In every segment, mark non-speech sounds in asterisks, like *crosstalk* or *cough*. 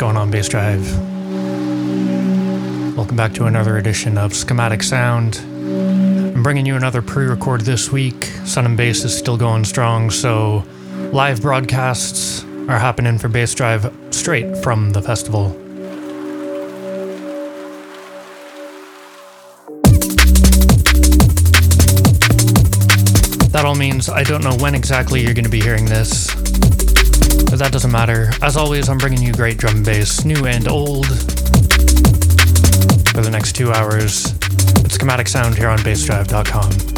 going on, Bass Drive? Welcome back to another edition of Schematic Sound. I'm bringing you another pre record this week. Sun and Bass is still going strong, so live broadcasts are happening for Bass Drive straight from the festival. That all means I don't know when exactly you're going to be hearing this, that doesn't matter. As always, I'm bringing you great drum and bass, new and old, for the next two hours. It's Schematic Sound here on bassdrive.com.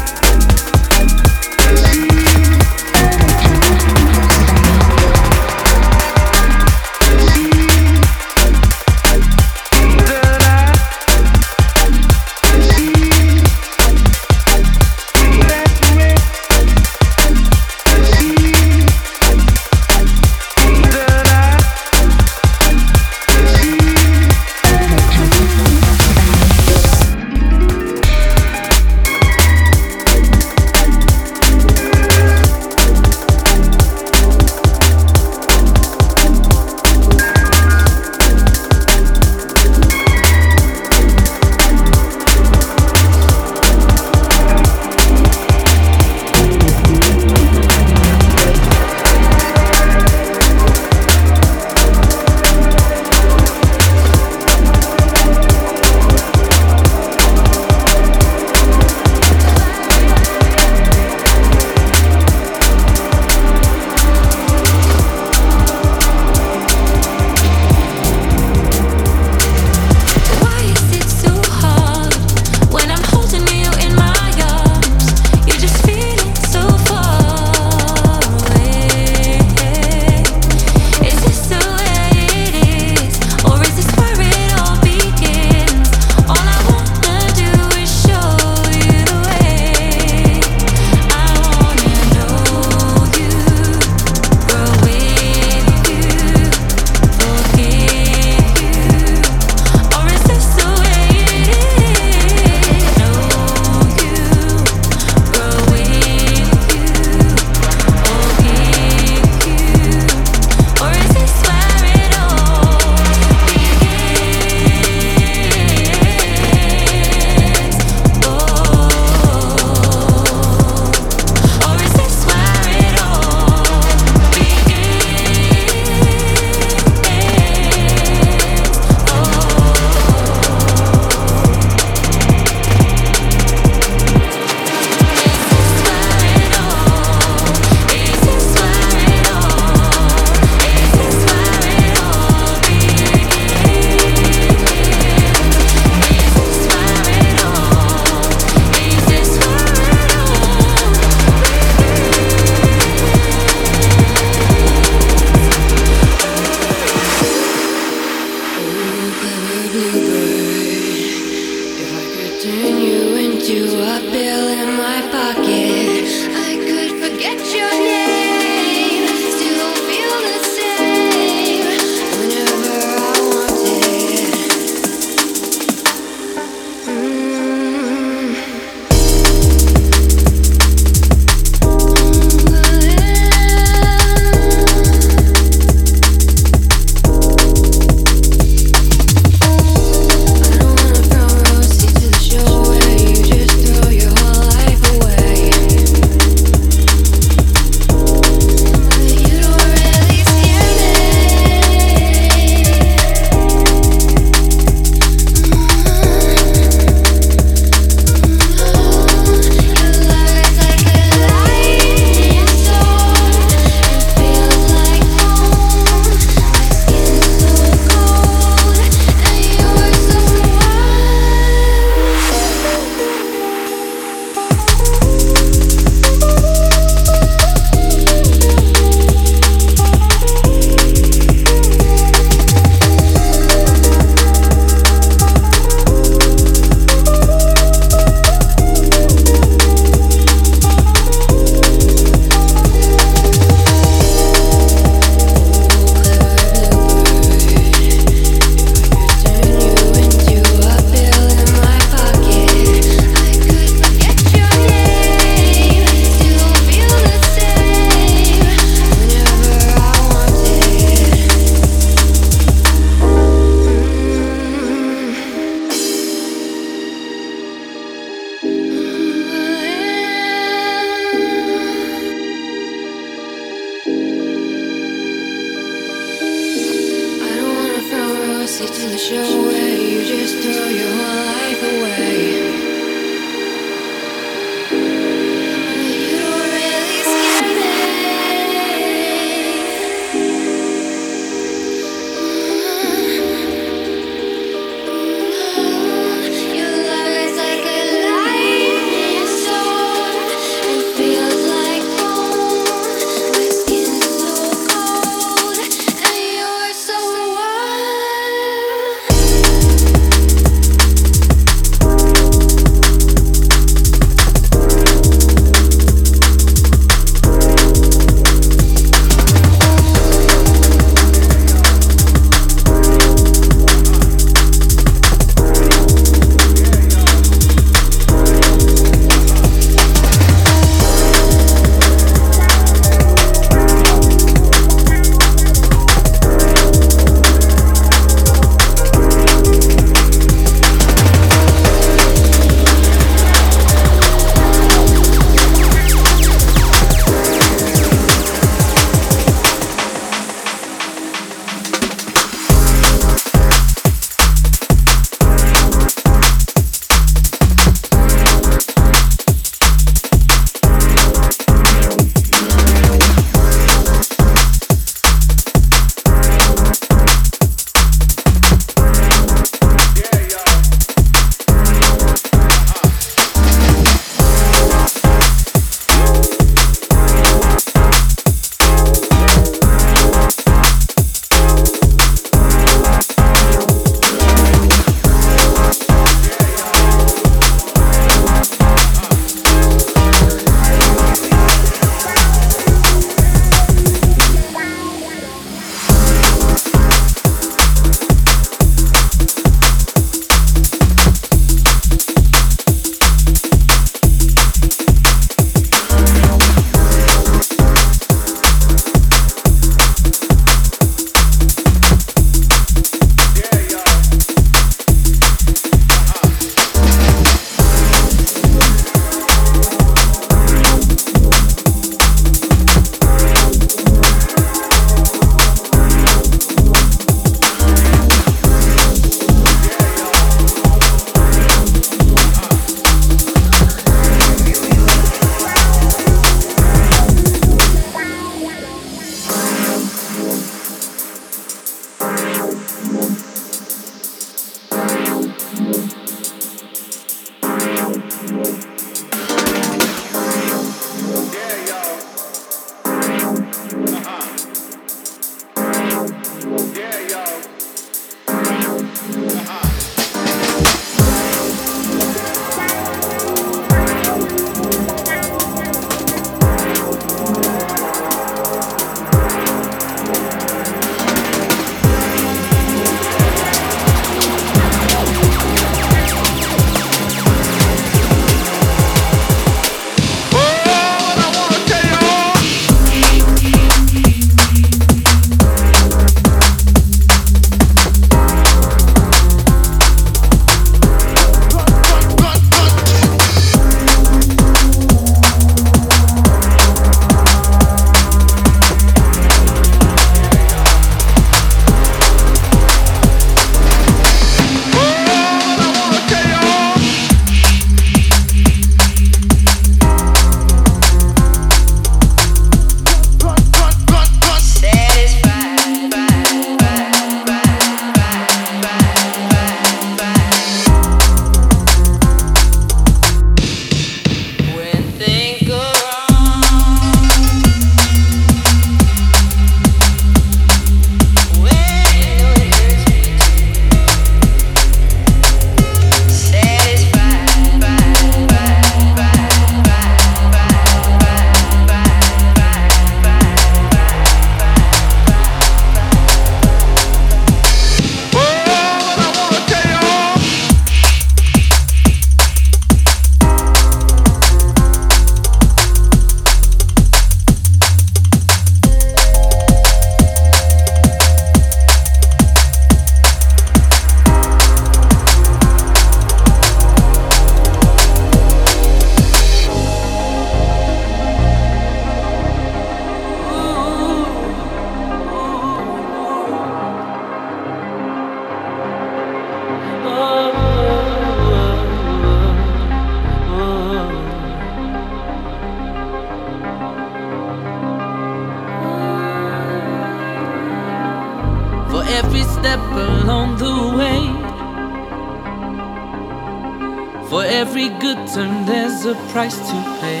every good turn, there's a price to pay.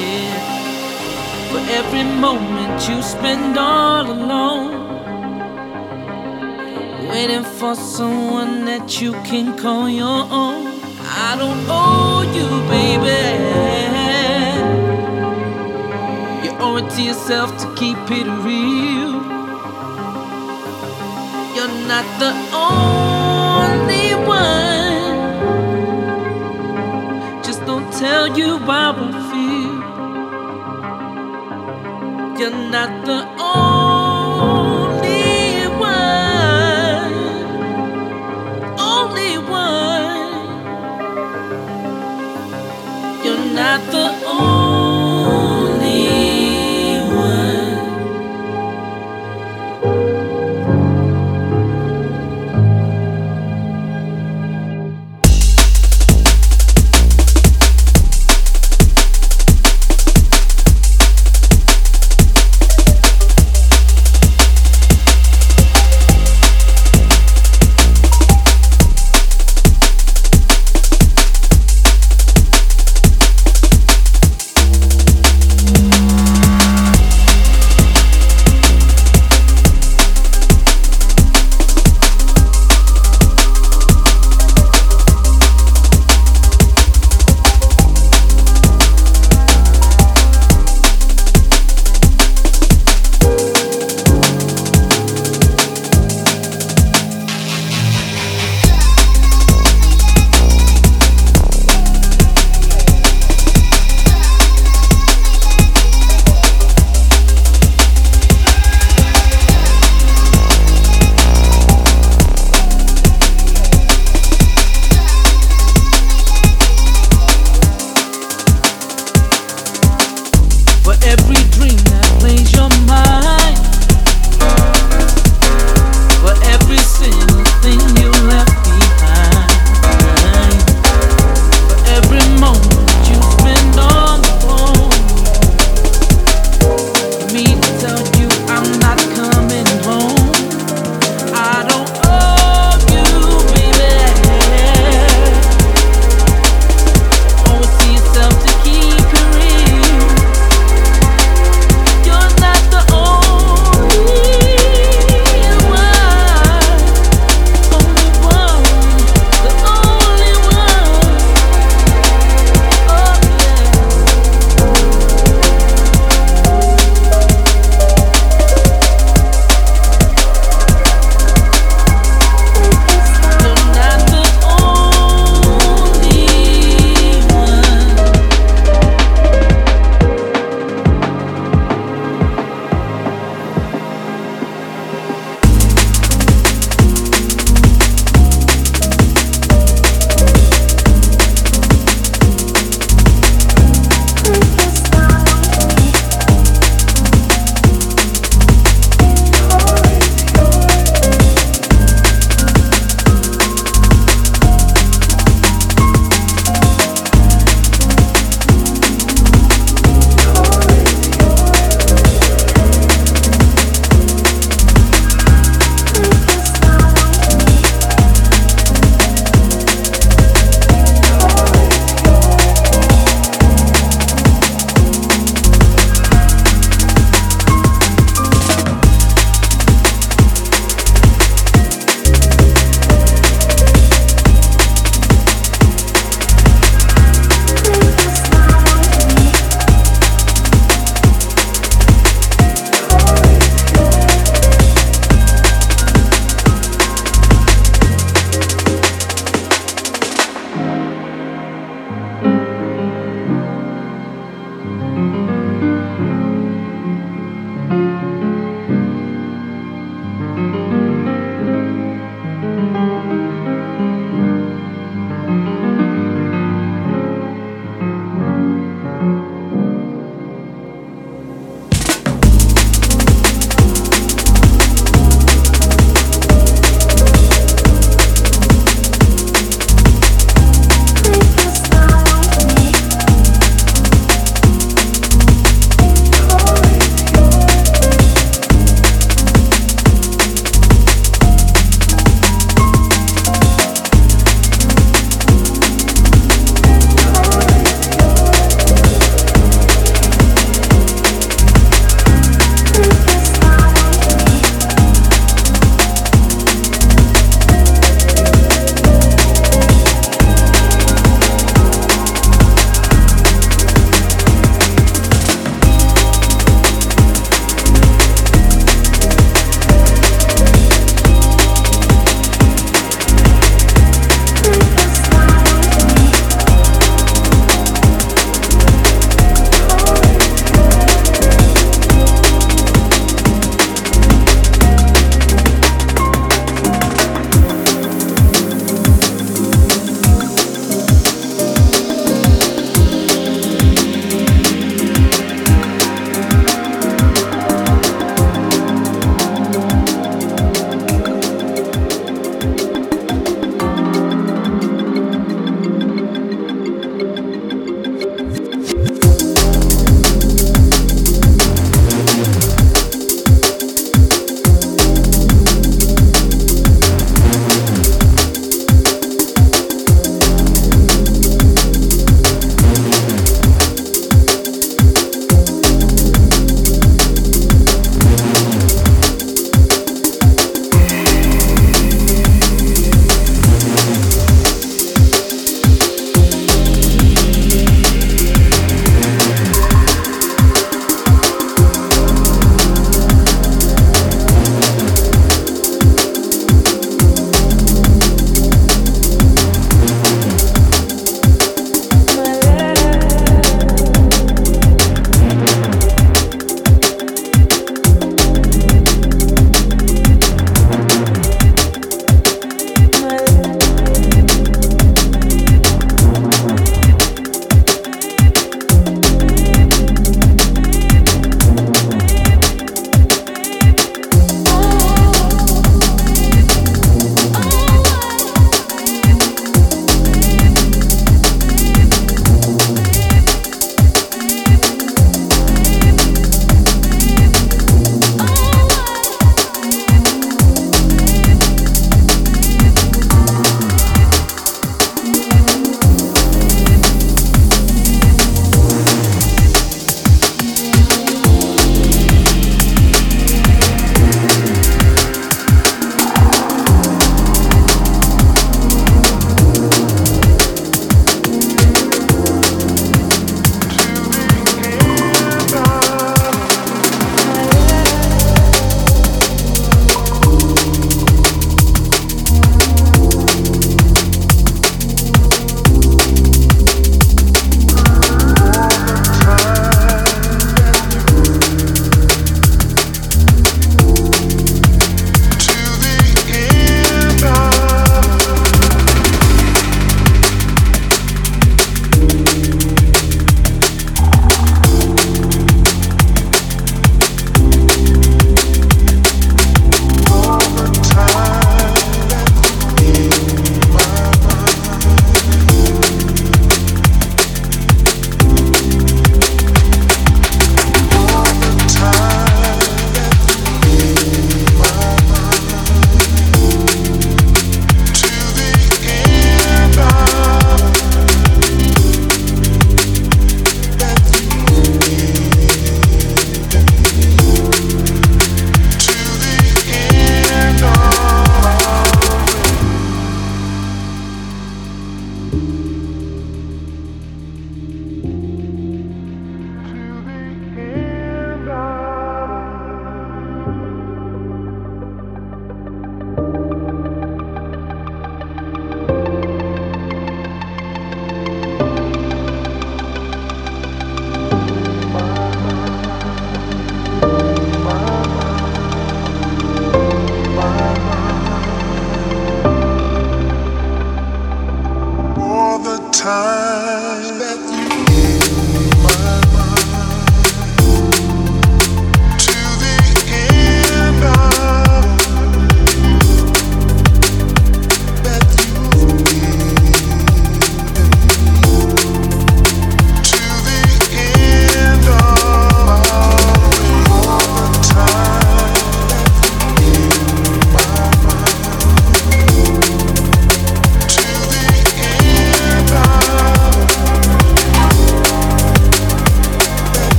Yeah. For every moment you spend all alone, waiting for someone that you can call your own. I don't owe you, baby. You owe it to yourself to keep it real. You're not the only one. Tell you how I feel. You're not the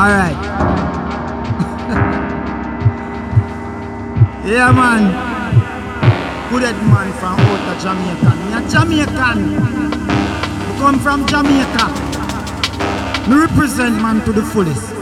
Alright. *laughs* yeah, man. Good man from out of Jamaica. Me a Jamaican. We come from Jamaica. Me represent man to the fullest.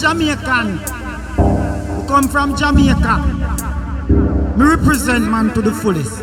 Jamaican. Come from Jamaica. Me represent man to the fullest.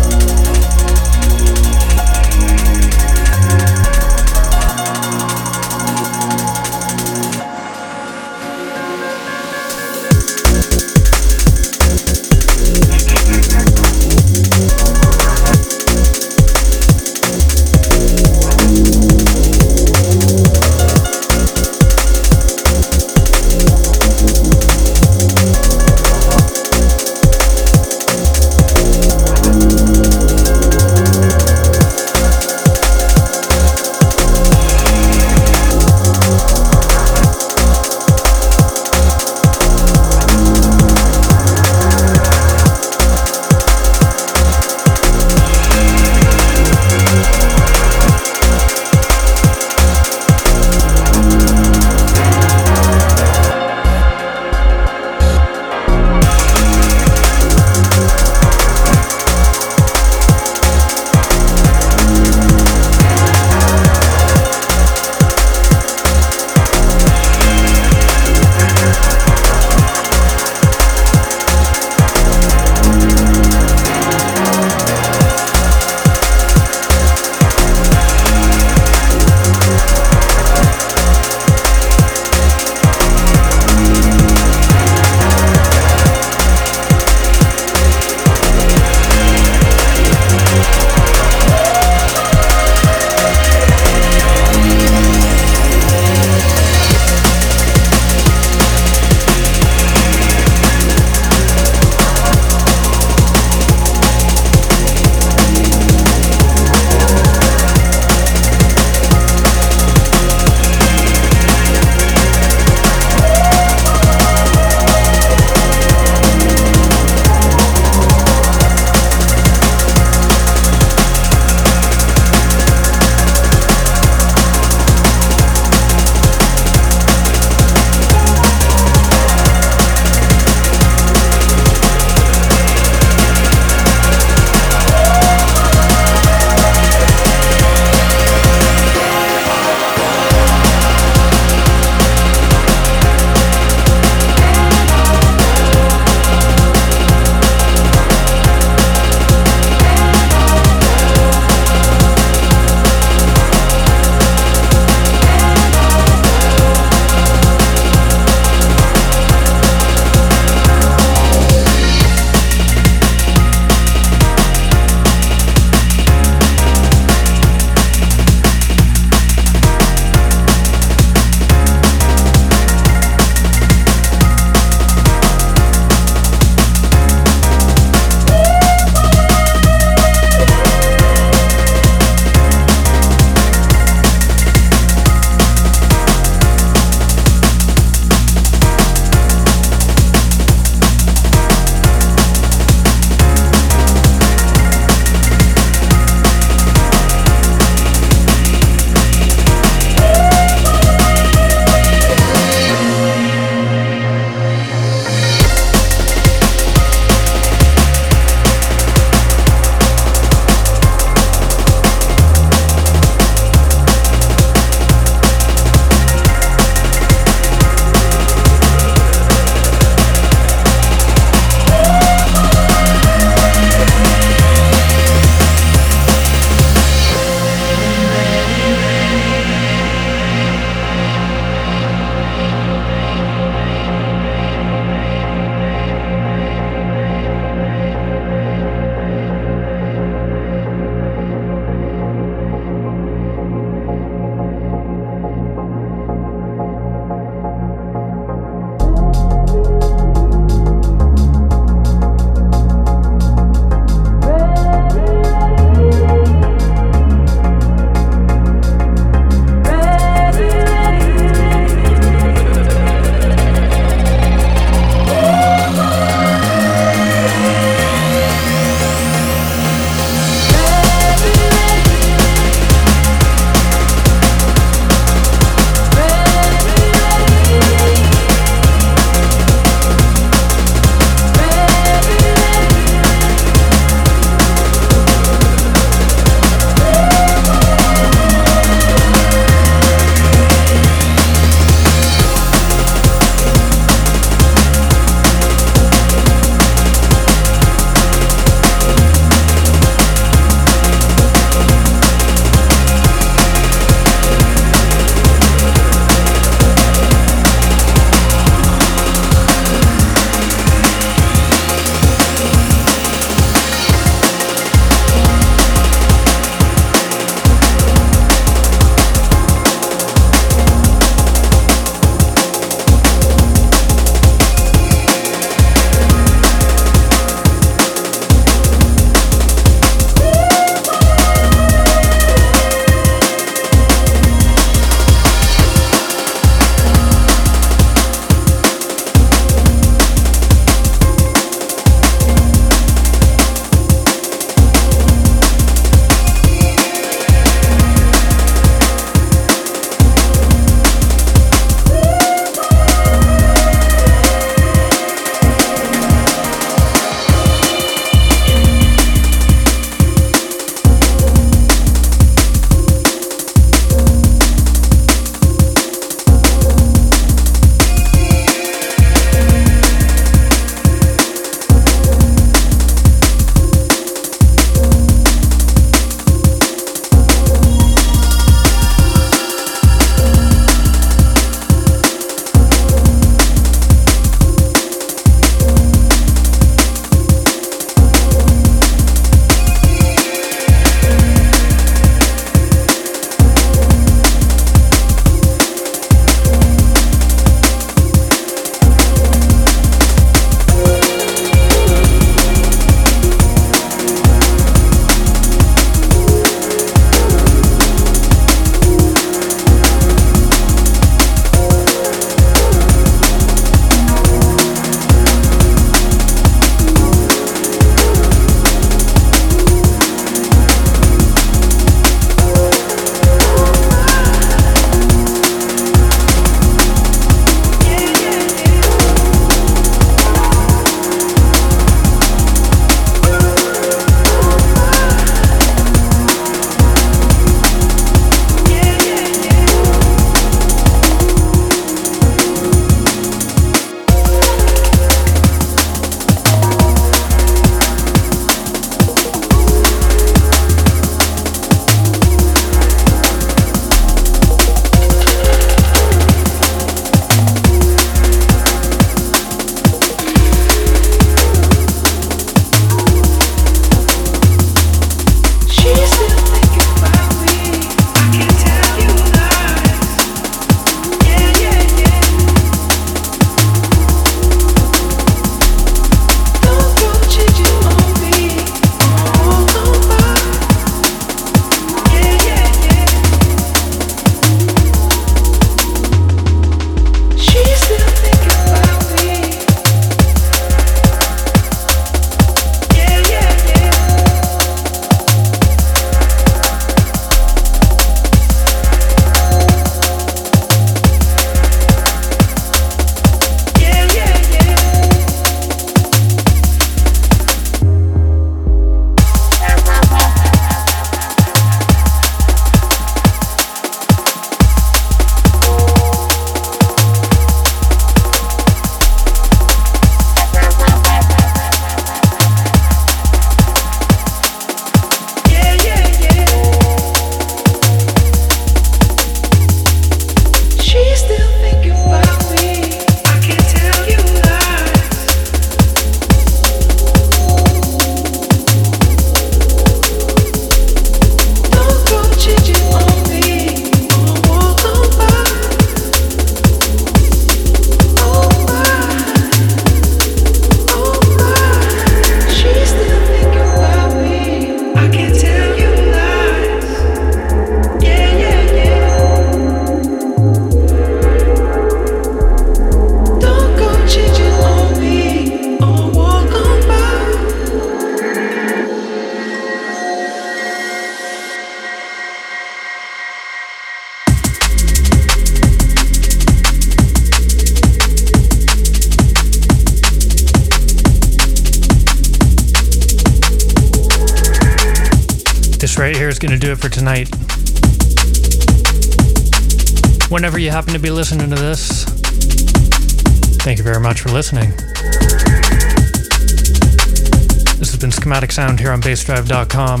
Here on bassdrive.com.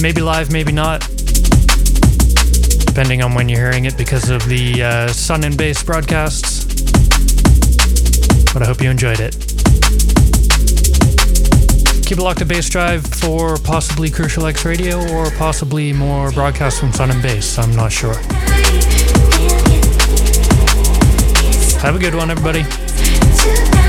Maybe live, maybe not, depending on when you're hearing it because of the uh, Sun and Bass broadcasts. But I hope you enjoyed it. Keep it locked to Bass Drive for possibly Crucial X Radio or possibly more broadcasts from Sun and Bass. I'm not sure. Have a good one, everybody.